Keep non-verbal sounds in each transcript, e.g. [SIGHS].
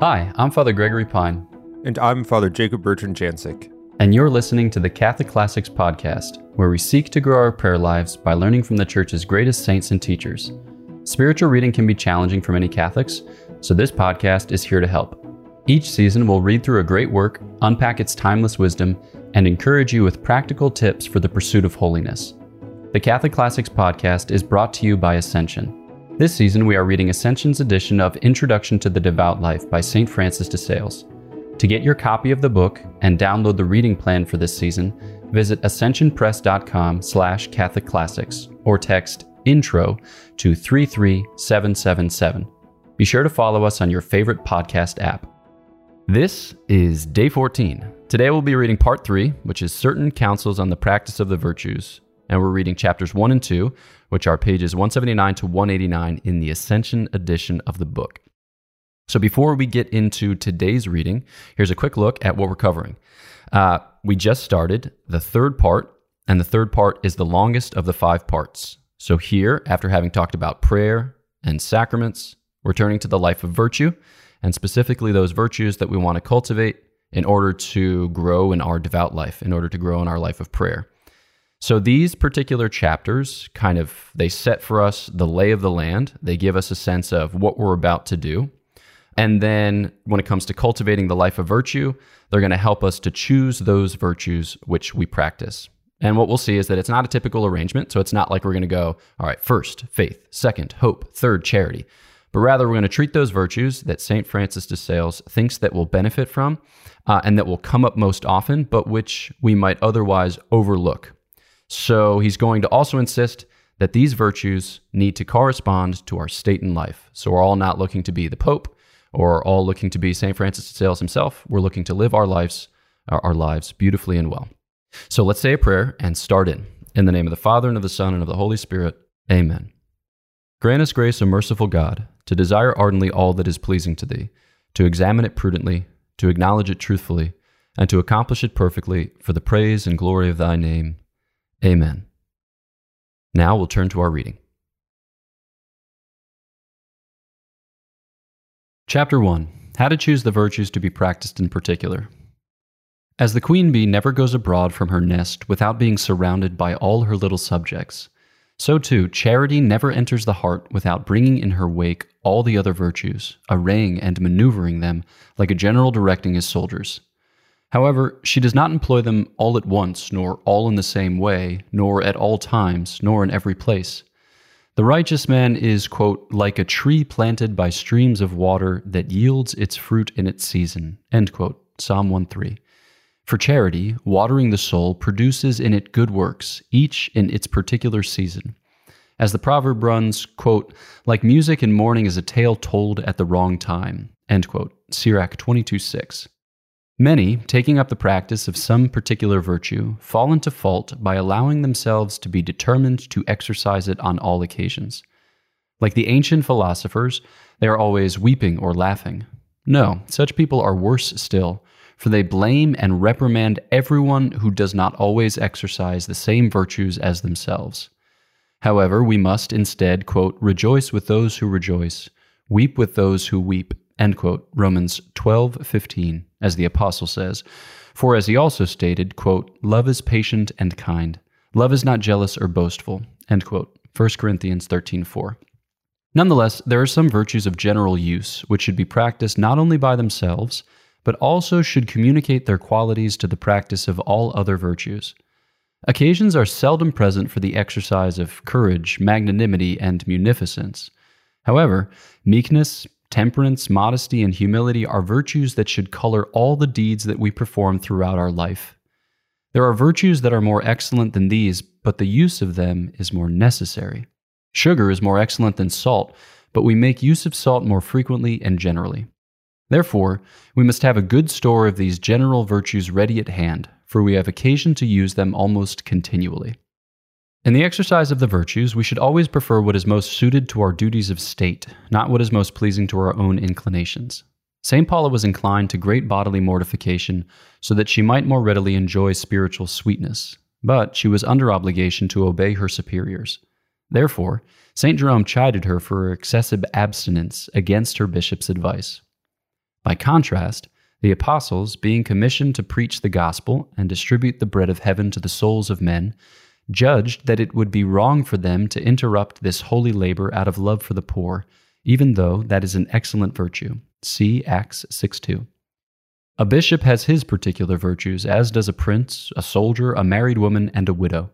Hi, I'm Father Gregory Pine, And I'm Father Jacob Bertrand Janczyk. and you're listening to the Catholic Classics Podcast, where we seek to grow our prayer lives by learning from the Church's greatest saints and teachers. Spiritual reading can be challenging for many Catholics, so this podcast is here to help. Each season, we'll read through a great work, unpack its timeless wisdom, and encourage you with practical tips for the pursuit of holiness. The Catholic Classics Podcast is brought to you by Ascension. This season, we are reading Ascension's edition of Introduction to the Devout Life by St. Francis de Sales. To get your copy of the book and download the reading plan for this season, visit ascensionpress.com slash Catholic Classics or text intro to 33777. Be sure to follow us on your favorite podcast app. This is day 14. Today we'll be reading part 3, which is Certain Counsels on the Practice of the Virtues, and we're reading chapters 1 and 2, which are pages 179 to 189 in the Ascension edition of the book. So before we get into today's reading, here's a quick look at what we're covering. Uh, we just started the third part, and the third part is the longest of the five parts. So here, after having talked about prayer and sacraments, we're turning to the life of virtue, and specifically those virtues that we want to cultivate in order to grow in our devout life, in order to grow in our life of prayer. So these particular chapters kind of they set for us the lay of the land. They give us a sense of what we're about to do. And then when it comes to cultivating the life of virtue, they're going to help us to choose those virtues which we practice. And what we'll see is that it's not a typical arrangement. So it's not like we're going to go, all right, first, faith, second, hope, third, charity. But rather, we're going to treat those virtues that St. Francis de Sales thinks that we'll benefit from uh, and that will come up most often, but which we might otherwise overlook. So he's going to also insist that these virtues need to correspond to our state in life. So we're all not looking to be the Pope or all looking to be St. Francis de Sales himself. We're looking to live our lives, our, lives beautifully and well. So let's say a prayer and start in. In the name of the Father and of the Son and of the Holy Spirit. Amen. Grant us grace, O merciful God, to desire ardently all that is pleasing to Thee, to examine it prudently, to acknowledge it truthfully, and to accomplish it perfectly for the praise and glory of Thy name. Amen. Now we'll turn to our reading. Chapter 1 How to Choose the Virtues to be Practiced in Particular. As the queen bee never goes abroad from her nest without being surrounded by all her little subjects, so too charity never enters the heart without bringing in her wake all the other virtues, arraying and maneuvering them like a general directing his soldiers. However, she does not employ them all at once, nor all in the same way, nor at all times, nor in every place. The righteous man is, quote, like a tree planted by streams of water that yields its fruit in its season, end quote, Psalm 1 3. For charity, watering the soul produces in it good works, each in its particular season. As the proverb runs, quote, like music in mourning is a tale told at the wrong time, end quote, Sirach 22 6. Many, taking up the practice of some particular virtue, fall into fault by allowing themselves to be determined to exercise it on all occasions. Like the ancient philosophers, they are always weeping or laughing. No, such people are worse still, for they blame and reprimand everyone who does not always exercise the same virtues as themselves. However, we must instead, quote, rejoice with those who rejoice, weep with those who weep, end quote, Romans 12, 15, as the apostle says. For as he also stated, quote, love is patient and kind. Love is not jealous or boastful, end quote, 1 Corinthians 13, 4. Nonetheless, there are some virtues of general use which should be practiced not only by themselves, but also should communicate their qualities to the practice of all other virtues. Occasions are seldom present for the exercise of courage, magnanimity, and munificence. However, meekness, temperance, modesty, and humility are virtues that should color all the deeds that we perform throughout our life. There are virtues that are more excellent than these, but the use of them is more necessary. Sugar is more excellent than salt, but we make use of salt more frequently and generally. Therefore, we must have a good store of these general virtues ready at hand, for we have occasion to use them almost continually. In the exercise of the virtues, we should always prefer what is most suited to our duties of state, not what is most pleasing to our own inclinations. St. Paula was inclined to great bodily mortification so that she might more readily enjoy spiritual sweetness, but she was under obligation to obey her superiors. Therefore, St. Jerome chided her for her excessive abstinence against her bishop's advice. By contrast, the apostles, being commissioned to preach the gospel and distribute the bread of heaven to the souls of men, judged that it would be wrong for them to interrupt this holy labor out of love for the poor, even though that is an excellent virtue. See Acts 6 2. A bishop has his particular virtues, as does a prince, a soldier, a married woman, and a widow.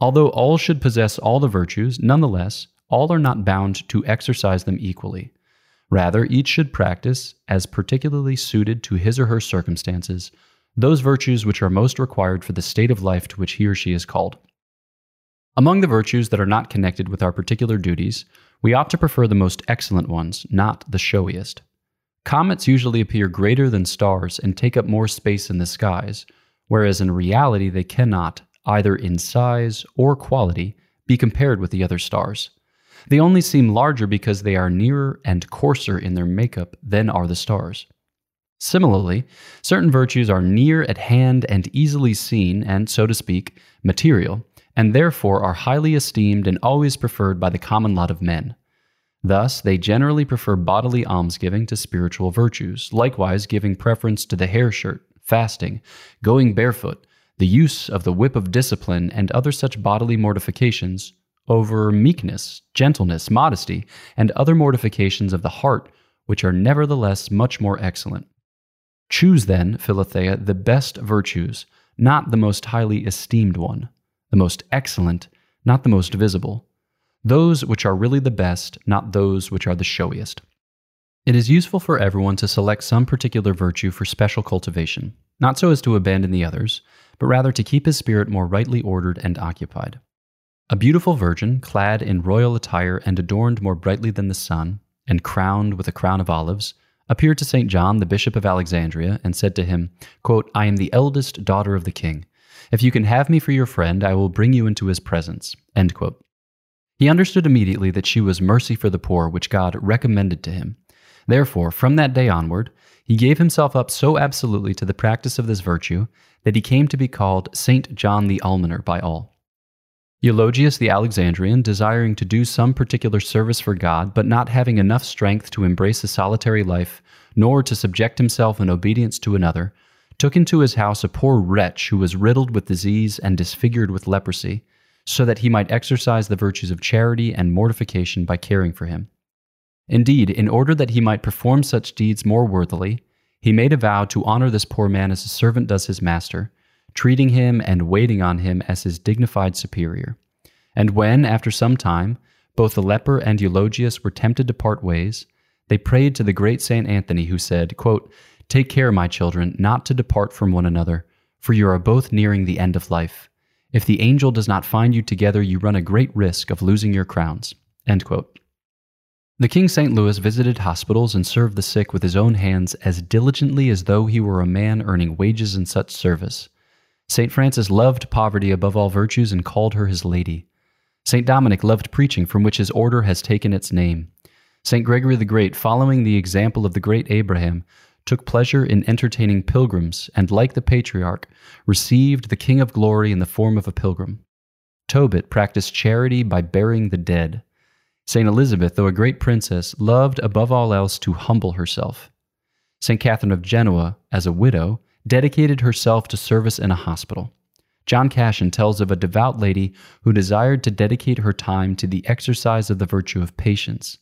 Although all should possess all the virtues, nonetheless, all are not bound to exercise them equally. Rather, each should practice, as particularly suited to his or her circumstances, those virtues which are most required for the state of life to which he or she is called. Among the virtues that are not connected with our particular duties, we ought to prefer the most excellent ones, not the showiest. Comets usually appear greater than stars and take up more space in the skies, whereas in reality they cannot, either in size or quality, be compared with the other stars. They only seem larger because they are nearer and coarser in their makeup than are the stars. Similarly, certain virtues are near at hand and easily seen, and, so to speak, material, and therefore are highly esteemed and always preferred by the common lot of men. Thus, they generally prefer bodily almsgiving to spiritual virtues, likewise, giving preference to the hair shirt, fasting, going barefoot, the use of the whip of discipline, and other such bodily mortifications, over meekness, gentleness, modesty, and other mortifications of the heart, which are nevertheless much more excellent. Choose then, Philothea, the best virtues, not the most highly esteemed one, the most excellent, not the most visible those which are really the best, not those which are the showiest. It is useful for everyone to select some particular virtue for special cultivation, not so as to abandon the others, but rather to keep his spirit more rightly ordered and occupied. A beautiful virgin, clad in royal attire and adorned more brightly than the sun, and crowned with a crown of olives, appeared to St. John, the Bishop of Alexandria, and said to him, quote, I am the eldest daughter of the king. If you can have me for your friend, I will bring you into his presence. End quote. He understood immediately that she was mercy for the poor, which God recommended to him. Therefore, from that day onward, he gave himself up so absolutely to the practice of this virtue that he came to be called Saint John the Almoner by all. Eulogius the Alexandrian, desiring to do some particular service for God, but not having enough strength to embrace a solitary life, nor to subject himself in obedience to another, took into his house a poor wretch who was riddled with disease and disfigured with leprosy so that he might exercise the virtues of charity and mortification by caring for him. Indeed, in order that he might perform such deeds more worthily, he made a vow to honor this poor man as a servant does his master, treating him and waiting on him as his dignified superior. And when, after some time, both the leper and Eulogius were tempted to part ways, they prayed to the great Saint Anthony, who said, quote, Take care, my children, not to depart from one another, for you are both nearing the end of life. If the angel does not find you together, you run a great risk of losing your crowns. The King St. Louis visited hospitals and served the sick with his own hands as diligently as though he were a man earning wages in such service. St. Francis loved poverty above all virtues and called her his lady. St. Dominic loved preaching, from which his order has taken its name. St. Gregory the Great, following the example of the great Abraham, took pleasure in entertaining pilgrims, and like the patriarch, received the King of Glory in the form of a pilgrim. Tobit practiced charity by burying the dead. St. Elizabeth, though a great princess, loved above all else to humble herself. St. Catherine of Genoa, as a widow, dedicated herself to service in a hospital. John Cassian tells of a devout lady who desired to dedicate her time to the exercise of the virtue of patience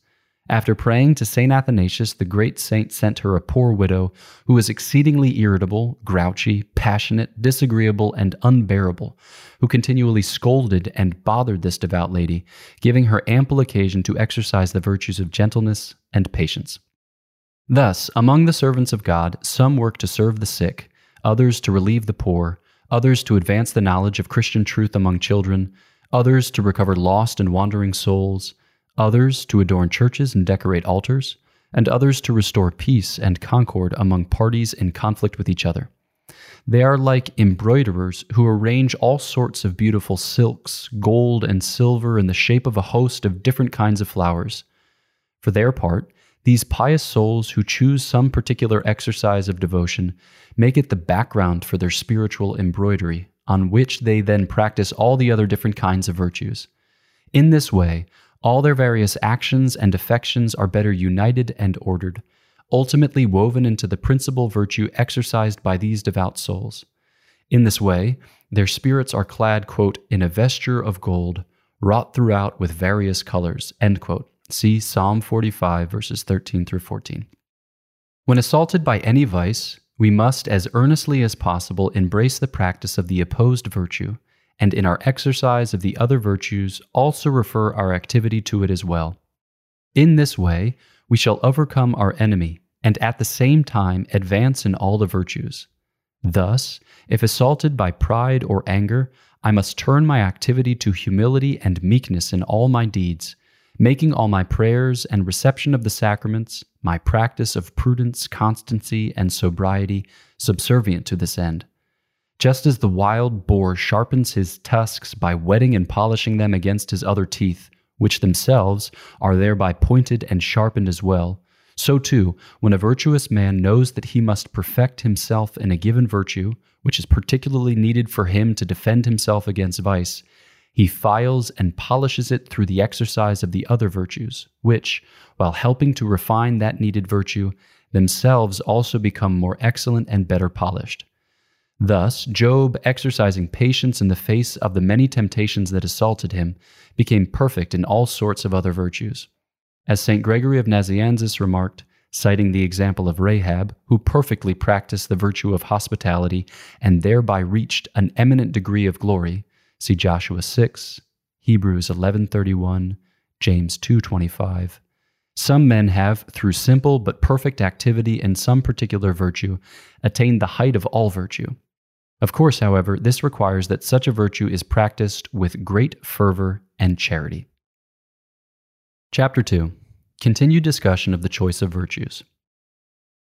after praying to St. Athanasius, the great saint sent her a poor widow who was exceedingly irritable, grouchy, passionate, disagreeable, and unbearable, who continually scolded and bothered this devout lady, giving her ample occasion to exercise the virtues of gentleness and patience. Thus, among the servants of God, some work to serve the sick, others to relieve the poor, others to advance the knowledge of Christian truth among children, others to recover lost and wandering souls others to adorn churches and decorate altars, and others to restore peace and concord among parties in conflict with each other. They are like embroiderers who arrange all sorts of beautiful silks, gold, and silver in the shape of a host of different kinds of flowers. For their part, these pious souls who choose some particular exercise of devotion make it the background for their spiritual embroidery, on which they then practice all the other different kinds of virtues. In this way, all their various actions and affections are better united and ordered. ultimately woven into the principal virtue exercised by these devout souls. In this way, their spirits are clad, quote, in a vesture of gold, wrought throughout with various colors, end quote. See Psalm 45, verses 13 through 14. When assaulted by any vice, we must, as earnestly as possible, embrace the practice of the opposed virtue, and in our exercise of the other virtues, also refer our activity to it as well. In this way, we shall overcome our enemy, and at the same time advance in all the virtues. Thus, if assaulted by pride or anger, I must turn my activity to humility and meekness in all my deeds, making all my prayers and reception of the sacraments, my practice of prudence, constancy, and sobriety subservient to this end. Just as the wild boar sharpens his tusks by whetting and polishing them against his other teeth, which themselves are thereby pointed and sharpened as well, so too, when a virtuous man knows that he must perfect himself in a given virtue, which is particularly needed for him to defend himself against vice, he files and polishes it through the exercise of the other virtues, which, while helping to refine that needed virtue, themselves also become more excellent and better polished. Thus, Job, exercising patience in the face of the many temptations that assaulted him, became perfect in all sorts of other virtues. As St. Gregory of Nazianzus remarked, citing the example of Rahab, who perfectly practiced the virtue of hospitality and thereby reached an eminent degree of glory, See Joshua 6, Hebrews 11:31, James 2:25. Some men have, through simple but perfect activity in some particular virtue, attained the height of all virtue. Of course, however, this requires that such a virtue is practiced with great fervor and charity. Chapter 2 Continued discussion of the choice of virtues.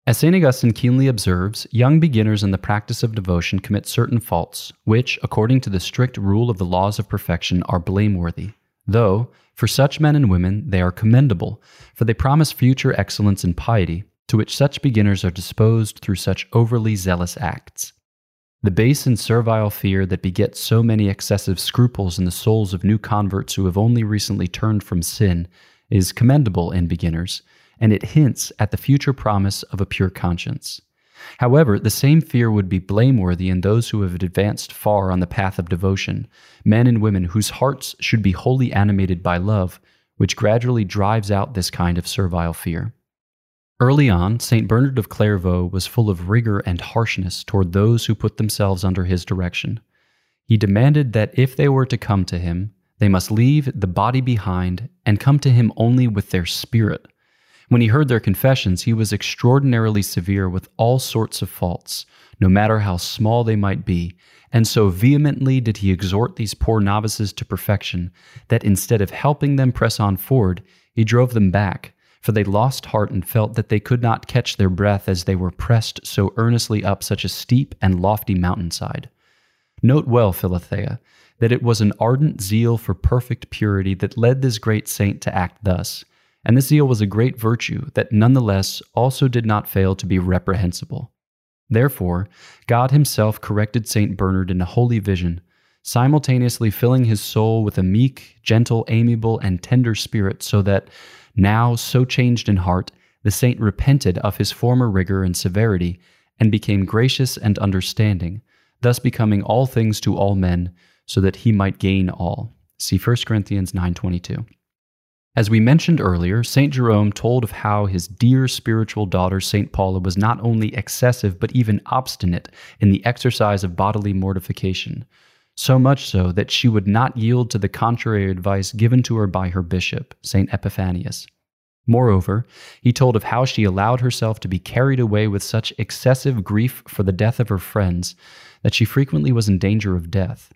As St. Augustine keenly observes, young beginners in the practice of devotion commit certain faults, which, according to the strict rule of the laws of perfection, are blameworthy, though, for such men and women, they are commendable, for they promise future excellence in piety, to which such beginners are disposed through such overly zealous acts. The base and servile fear that begets so many excessive scruples in the souls of new converts who have only recently turned from sin is commendable in beginners and it hints at the future promise of a pure conscience. However, the same fear would be blameworthy in those who have advanced far on the path of devotion, men and women whose hearts should be wholly animated by love, which gradually drives out this kind of servile fear. Early on, St. Bernard of Clairvaux was full of rigor and harshness toward those who put themselves under his direction. He demanded that if they were to come to him, they must leave the body behind and come to him only with their spirit, when he heard their confessions, he was extraordinarily severe with all sorts of faults, no matter how small they might be, and so vehemently did he exhort these poor novices to perfection that instead of helping them press on forward, he drove them back, for they lost heart and felt that they could not catch their breath as they were pressed so earnestly up such a steep and lofty mountainside. Note well, Philothea, that it was an ardent zeal for perfect purity that led this great saint to act thus and this zeal was a great virtue that nonetheless also did not fail to be reprehensible. Therefore, God Himself corrected St. Bernard in a holy vision, simultaneously filling his soul with a meek, gentle, amiable, and tender spirit, so that, now so changed in heart, the saint repented of his former rigor and severity, and became gracious and understanding, thus becoming all things to all men, so that he might gain all. See 1 Corinthians 9:22. As we mentioned earlier, St. Jerome told of how his dear spiritual daughter, St. Paula, was not only excessive but even obstinate in the exercise of bodily mortification, so much so that she would not yield to the contrary advice given to her by her bishop, St. Epiphanius. Moreover, he told of how she allowed herself to be carried away with such excessive grief for the death of her friends that she frequently was in danger of death.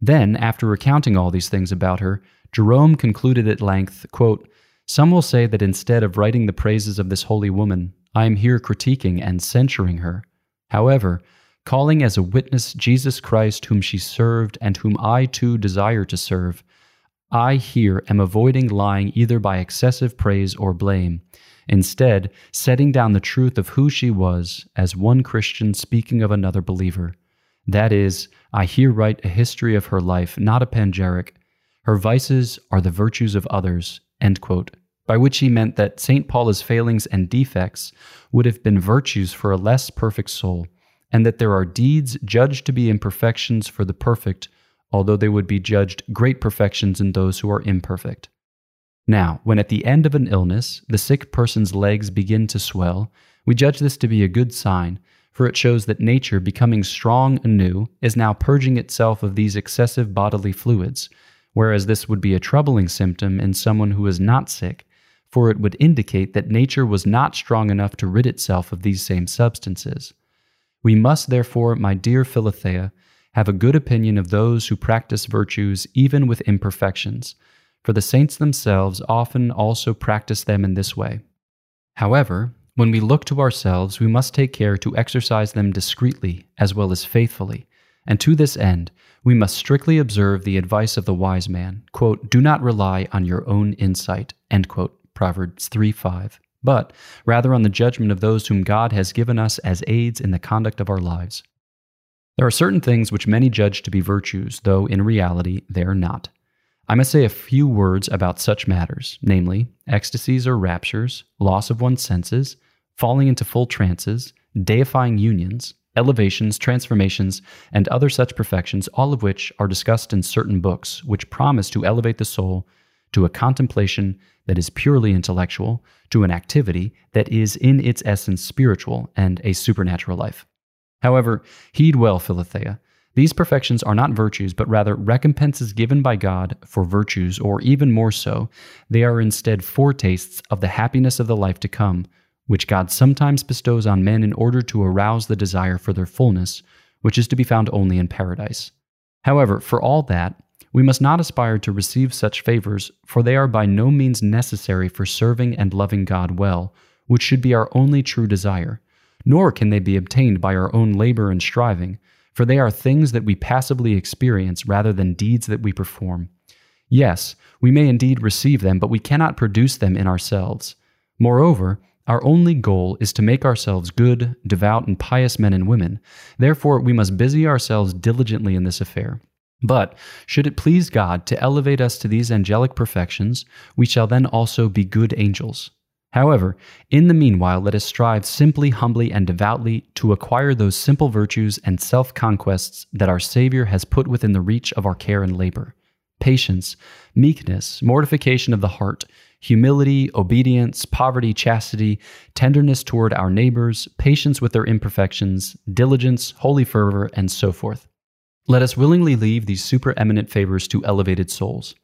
Then, after recounting all these things about her, Jerome concluded at length, quote, Some will say that instead of writing the praises of this holy woman, I am here critiquing and censuring her. However, calling as a witness Jesus Christ, whom she served and whom I too desire to serve, I here am avoiding lying either by excessive praise or blame, instead, setting down the truth of who she was as one Christian speaking of another believer. That is, I here write a history of her life, not a panegyric, her vices are the virtues of others. By which he meant that St. Paul's failings and defects would have been virtues for a less perfect soul, and that there are deeds judged to be imperfections for the perfect, although they would be judged great perfections in those who are imperfect. Now, when at the end of an illness the sick person's legs begin to swell, we judge this to be a good sign, for it shows that nature, becoming strong anew, is now purging itself of these excessive bodily fluids, whereas this would be a troubling symptom in someone who is not sick, for it would indicate that nature was not strong enough to rid itself of these same substances. We must, therefore, my dear Philothea, have a good opinion of those who practice virtues even with imperfections, for the saints themselves often also practice them in this way. However, when we look to ourselves, we must take care to exercise them discreetly as well as faithfully, and to this end, we must strictly observe the advice of the wise man, quote, "Do not rely on your own insight," end quote, Proverbs 3 5, but rather on the judgment of those whom God has given us as aids in the conduct of our lives. There are certain things which many judge to be virtues, though in reality they are not. I must say a few words about such matters, namely, ecstasies or raptures, loss of one's senses, falling into full trances, deifying unions, elevations, transformations, and other such perfections, all of which are discussed in certain books, which promise to elevate the soul to a contemplation that is purely intellectual, to an activity that is in its essence spiritual and a supernatural life. However, heed well, Philothea. These perfections are not virtues, but rather recompenses given by God for virtues, or even more so, they are instead foretastes of the happiness of the life to come, which God sometimes bestows on men in order to arouse the desire for their fullness, which is to be found only in paradise. However, for all that, we must not aspire to receive such favors, for they are by no means necessary for serving and loving God well, which should be our only true desire. Nor can they be obtained by our own labor and striving, for they are things that we passively experience rather than deeds that we perform. Yes, we may indeed receive them, but we cannot produce them in ourselves. Moreover, our only goal is to make ourselves good, devout, and pious men and women. Therefore, we must busy ourselves diligently in this affair. But should it please God to elevate us to these angelic perfections, we shall then also be good angels. However, in the meanwhile, let us strive simply, humbly, and devoutly to acquire those simple virtues and self conquests that our Savior has put within the reach of our care and labor patience, meekness, mortification of the heart, humility, obedience, poverty, chastity, tenderness toward our neighbors, patience with their imperfections, diligence, holy fervor, and so forth. Let us willingly leave these supereminent favors to elevated souls.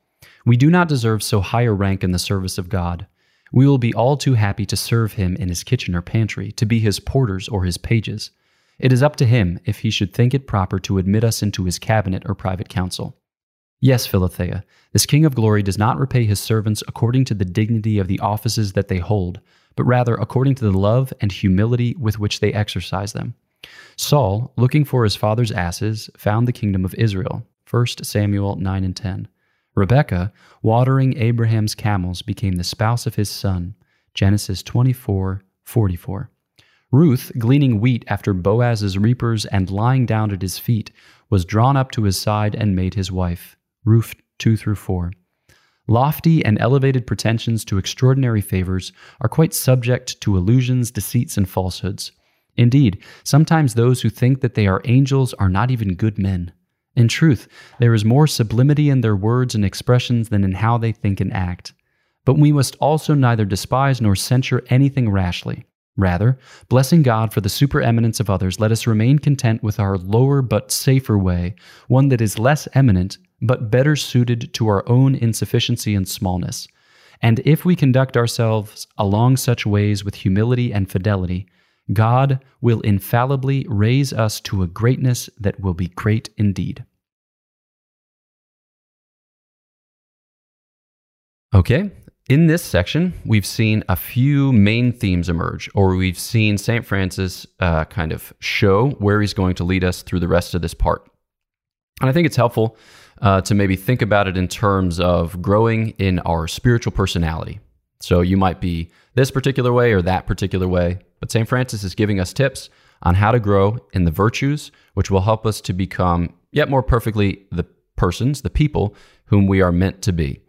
We do not deserve so high a rank in the service of God. We will be all too happy to serve him in his kitchen or pantry, to be his porters or his pages. It is up to him if he should think it proper to admit us into his cabinet or private council. Yes, Philothea, this King of glory does not repay his servants according to the dignity of the offices that they hold, but rather according to the love and humility with which they exercise them. Saul, looking for his father's asses, found the kingdom of Israel. 1 Samuel 9 and 10. Rebekah, watering Abraham's camels, became the spouse of his son. Genesis 24 44. Ruth, gleaning wheat after Boaz's reapers and lying down at his feet, was drawn up to his side and made his wife. Ruth 2 through 4. Lofty and elevated pretensions to extraordinary favors are quite subject to illusions, deceits, and falsehoods. Indeed, sometimes those who think that they are angels are not even good men. In truth, there is more sublimity in their words and expressions than in how they think and act. But we must also neither despise nor censure anything rashly. Rather, blessing God for the supereminence of others, let us remain content with our lower but safer way, one that is less eminent, but better suited to our own insufficiency and smallness. And if we conduct ourselves along such ways with humility and fidelity, God will infallibly raise us to a greatness that will be great indeed. Okay, in this section, we've seen a few main themes emerge, or we've seen St. Francis uh, kind of show where he's going to lead us through the rest of this part. And I think it's helpful uh, to maybe think about it in terms of growing in our spiritual personality. So you might be this particular way or that particular way, but St. Francis is giving us tips on how to grow in the virtues, which will help us to become yet more perfectly the persons, the people whom we are meant to be.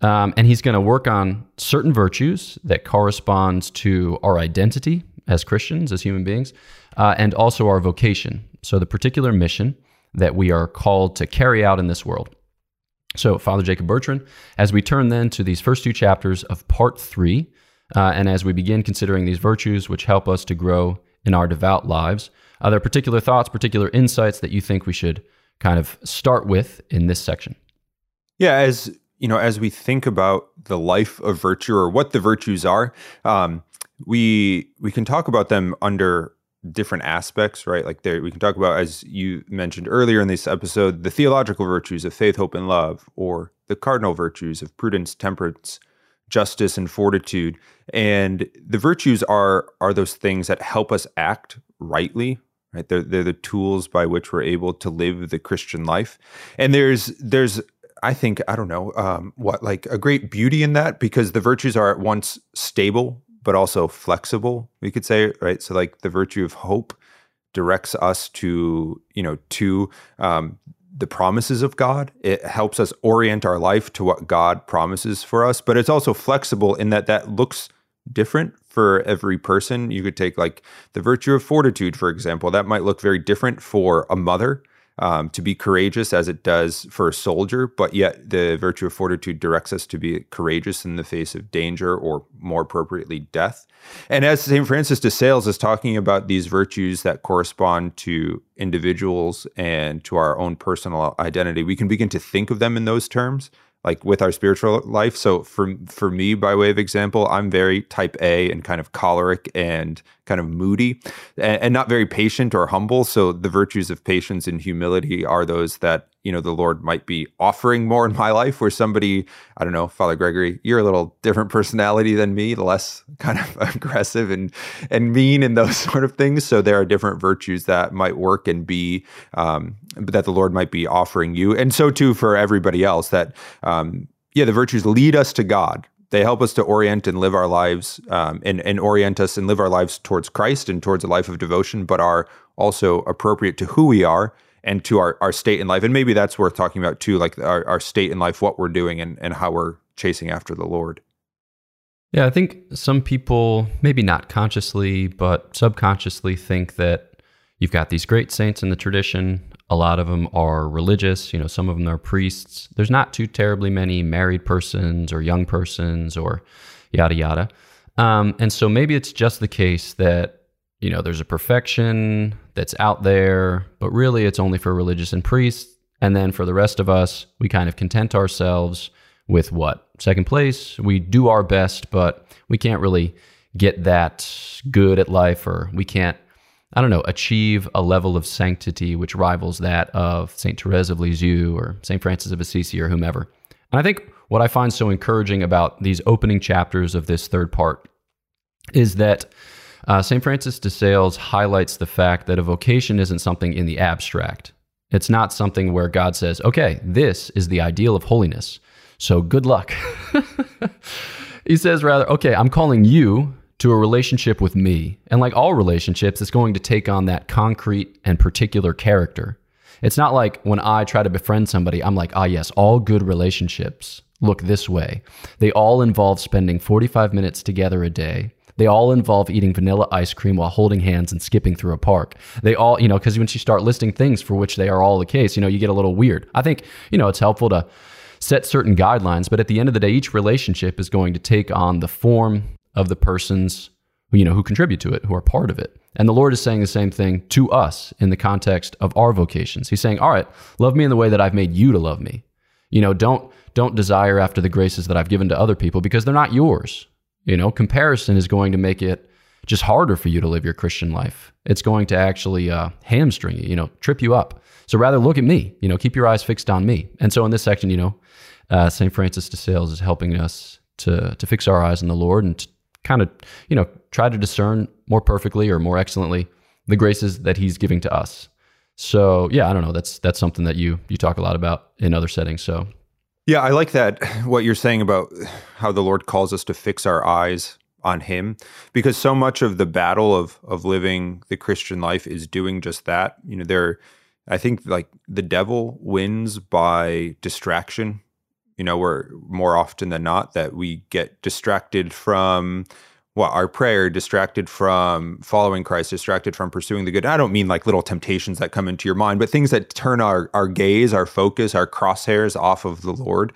Um, and he's going to work on certain virtues that corresponds to our identity as Christians, as human beings, uh, and also our vocation. So the particular mission that we are called to carry out in this world. So, Father Jacob Bertrand, as we turn then to these first two chapters of part three, uh, and as we begin considering these virtues which help us to grow in our devout lives, are there particular thoughts, particular insights that you think we should kind of start with in this section? Yeah, as you know, as we think about the life of virtue or what the virtues are, um, we we can talk about them under different aspects, right? Like there, we can talk about, as you mentioned earlier in this episode, the theological virtues of faith, hope, and love, or the cardinal virtues of prudence, temperance, justice, and fortitude. And the virtues are are those things that help us act rightly. Right, they're, they're the tools by which we're able to live the Christian life. And there's there's I think I don't know um, what like a great beauty in that because the virtues are at once stable but also flexible. We could say right. So like the virtue of hope directs us to you know to um, the promises of God. It helps us orient our life to what God promises for us. But it's also flexible in that that looks different for every person. You could take like the virtue of fortitude, for example. That might look very different for a mother um, to be courageous as it does for a soldier, but yet the virtue of fortitude directs us to be courageous in the face of danger or more appropriately death. And as St. Francis de Sales is talking about these virtues that correspond to individuals and to our own personal identity, we can begin to think of them in those terms like with our spiritual life. So for for me, by way of example, I'm very type A and kind of choleric and kind of moody and, and, not very patient or humble. So the virtues of patience and humility are those that you know the Lord might be offering more in my life. Where somebody, I don't know, Father Gregory, you're a little different personality than me, less kind of [LAUGHS] aggressive and and mean and those [LAUGHS] sort of things. So there are different virtues that might work and be um, that the Lord might be offering you, and so too for everybody else. That um, yeah, the virtues lead us to God they help us to orient and live our lives um, and, and orient us and live our lives towards Christ and towards a life of devotion, but are also appropriate to who we are and to our, our state in life. And maybe that's worth talking about too, like our, our state in life, what we're doing and, and how we're chasing after the Lord. Yeah, I think some people, maybe not consciously, but subconsciously think that you've got these great saints in the tradition. A lot of them are religious, you know, some of them are priests. There's not too terribly many married persons or young persons or yada yada. Um, and so maybe it's just the case that you know, there's a perfection that's out there, but really it's only for religious and priests. And then for the rest of us, we kind of content ourselves with what? Second place. We do our best, but we can't really get that good at life, or we can't, I don't know, achieve a level of sanctity which rivals that of St. Therese of Lisieux or St. Francis of Assisi or whomever. And I think what I find so encouraging about these opening chapters of this third part is that uh, St. Francis de Sales highlights the fact that a vocation isn't something in the abstract. It's not something where God says, okay, this is the ideal of holiness. So good luck. [LAUGHS] he says, rather, okay, I'm calling you to a relationship with me. And like all relationships, it's going to take on that concrete and particular character. It's not like when I try to befriend somebody, I'm like, ah, yes, all good relationships look this way. They all involve spending 45 minutes together a day they all involve eating vanilla ice cream while holding hands and skipping through a park. They all, you know, because once you start listing things for which they are all the case, you know, you get a little weird. I think, you know, it's helpful to set certain guidelines, but at the end of the day, each relationship is going to take on the form of the persons you know who contribute to it who are part of it and the lord is saying the same thing to us in the context of our vocations he's saying all right love me in the way that i've made you to love me you know don't don't desire after the graces that i've given to other people because they're not yours you know, comparison is going to make it just harder for you to live your Christian life. It's going to actually uh, hamstring you, you know, trip you up. So rather look at me, you know, keep your eyes fixed on me. And so in this section, you know, uh, St. Francis de Sales is helping us to, to fix our eyes on the Lord and kind of, you know, try to discern more perfectly or more excellently the graces that he's giving to us. So yeah, I don't know. That's that's something that you you talk a lot about in other settings. So yeah, I like that [SIGHS] what you're saying about how the Lord calls us to fix our eyes on him because so much of the battle of of living the Christian life is doing just that. You know, there I think like the devil wins by distraction You know, we're more often than not that we get distracted from what our prayer, distracted from following Christ, distracted from pursuing the good. I don't mean like little temptations that come into your mind, but things that turn our our gaze, our focus, our crosshairs off of the Lord.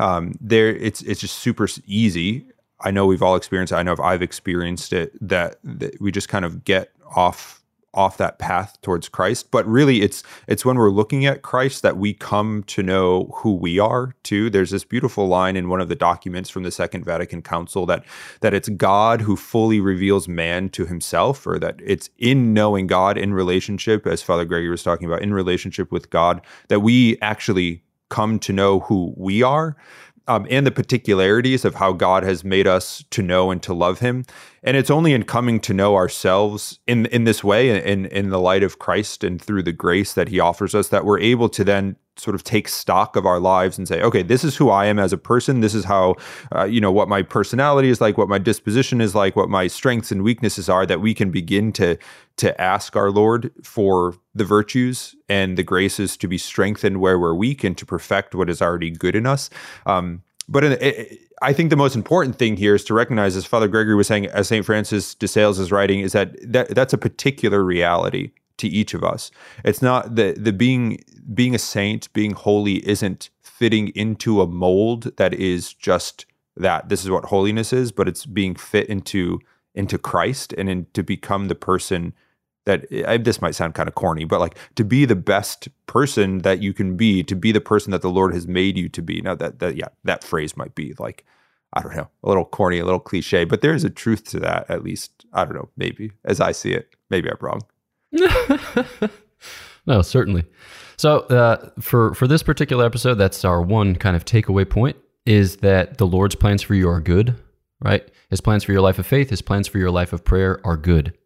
Um, there, it's it's just super easy. I know we've all experienced. It. I know if I've experienced it, that, that we just kind of get off off that path towards Christ. But really it's it's when we're looking at Christ that we come to know who we are too. There's this beautiful line in one of the documents from the Second Vatican Council that that it's God who fully reveals man to himself, or that it's in knowing God in relationship, as Father Gregory was talking about, in relationship with God, that we actually come to know who we are um, and the particularities of how God has made us to know and to love Him. And it's only in coming to know ourselves in in this way, in in the light of Christ and through the grace that He offers us, that we're able to then sort of take stock of our lives and say, okay, this is who I am as a person. This is how, uh, you know, what my personality is like, what my disposition is like, what my strengths and weaknesses are. That we can begin to to ask our Lord for the virtues and the graces to be strengthened where we're weak and to perfect what is already good in us. Um, but in, it, I think the most important thing here is to recognize, as Father Gregory was saying, as St. Francis de Sales is writing, is that, that that's a particular reality to each of us. It's not the the being being a saint, being holy isn't fitting into a mold that is just that this is what holiness is, but it's being fit into into Christ and in, to become the person that I, this might sound kind of corny, but like to be the best person that you can be, to be the person that the Lord has made you to be. Now that that yeah, that phrase might be like I don't know, a little corny, a little cliche, but there is a truth to that at least. I don't know, maybe as I see it. Maybe I'm wrong. [LAUGHS] no, certainly. So uh, for for this particular episode, that's our one kind of takeaway point is that the Lord's plans for you are good, right? His plans for your life of faith, his plans for your life of prayer are good.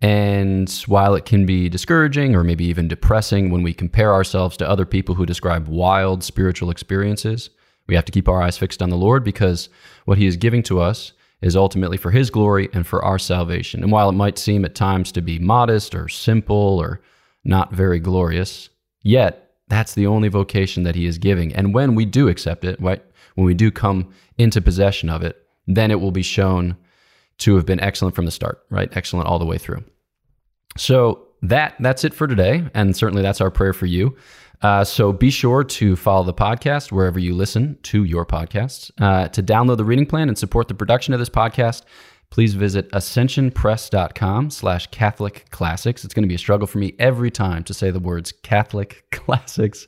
And while it can be discouraging or maybe even depressing when we compare ourselves to other people who describe wild spiritual experiences, we have to keep our eyes fixed on the Lord because what He is giving to us is ultimately for His glory and for our salvation. And while it might seem at times to be modest or simple or not very glorious, yet that's the only vocation that He is giving. And when we do accept it, right, when we do come into possession of it, then it will be shown to have been excellent from the start, right? Excellent all the way through. So that that's it for today, and certainly that's our prayer for you. Uh, so be sure to follow the podcast wherever you listen to your podcasts. Uh, to download the reading plan and support the production of this podcast, please visit ascensionpress.com slash Catholic Classics. It's going to be a struggle for me every time to say the words Catholic [LAUGHS] Classics.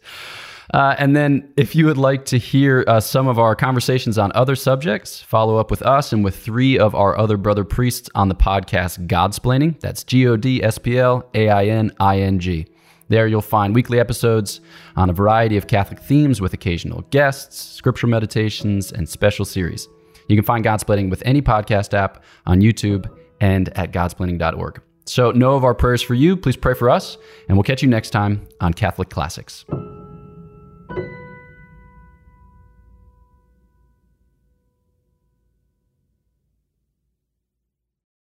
Uh, and then, if you would like to hear uh, some of our conversations on other subjects, follow up with us and with three of our other brother priests on the podcast Godsplaining. That's G O D S P L A I N I N G. There you'll find weekly episodes on a variety of Catholic themes with occasional guests, scripture meditations, and special series. You can find Godsplaining with any podcast app on YouTube and at godsplaining.org. So, know of our prayers for you. Please pray for us, and we'll catch you next time on Catholic Classics.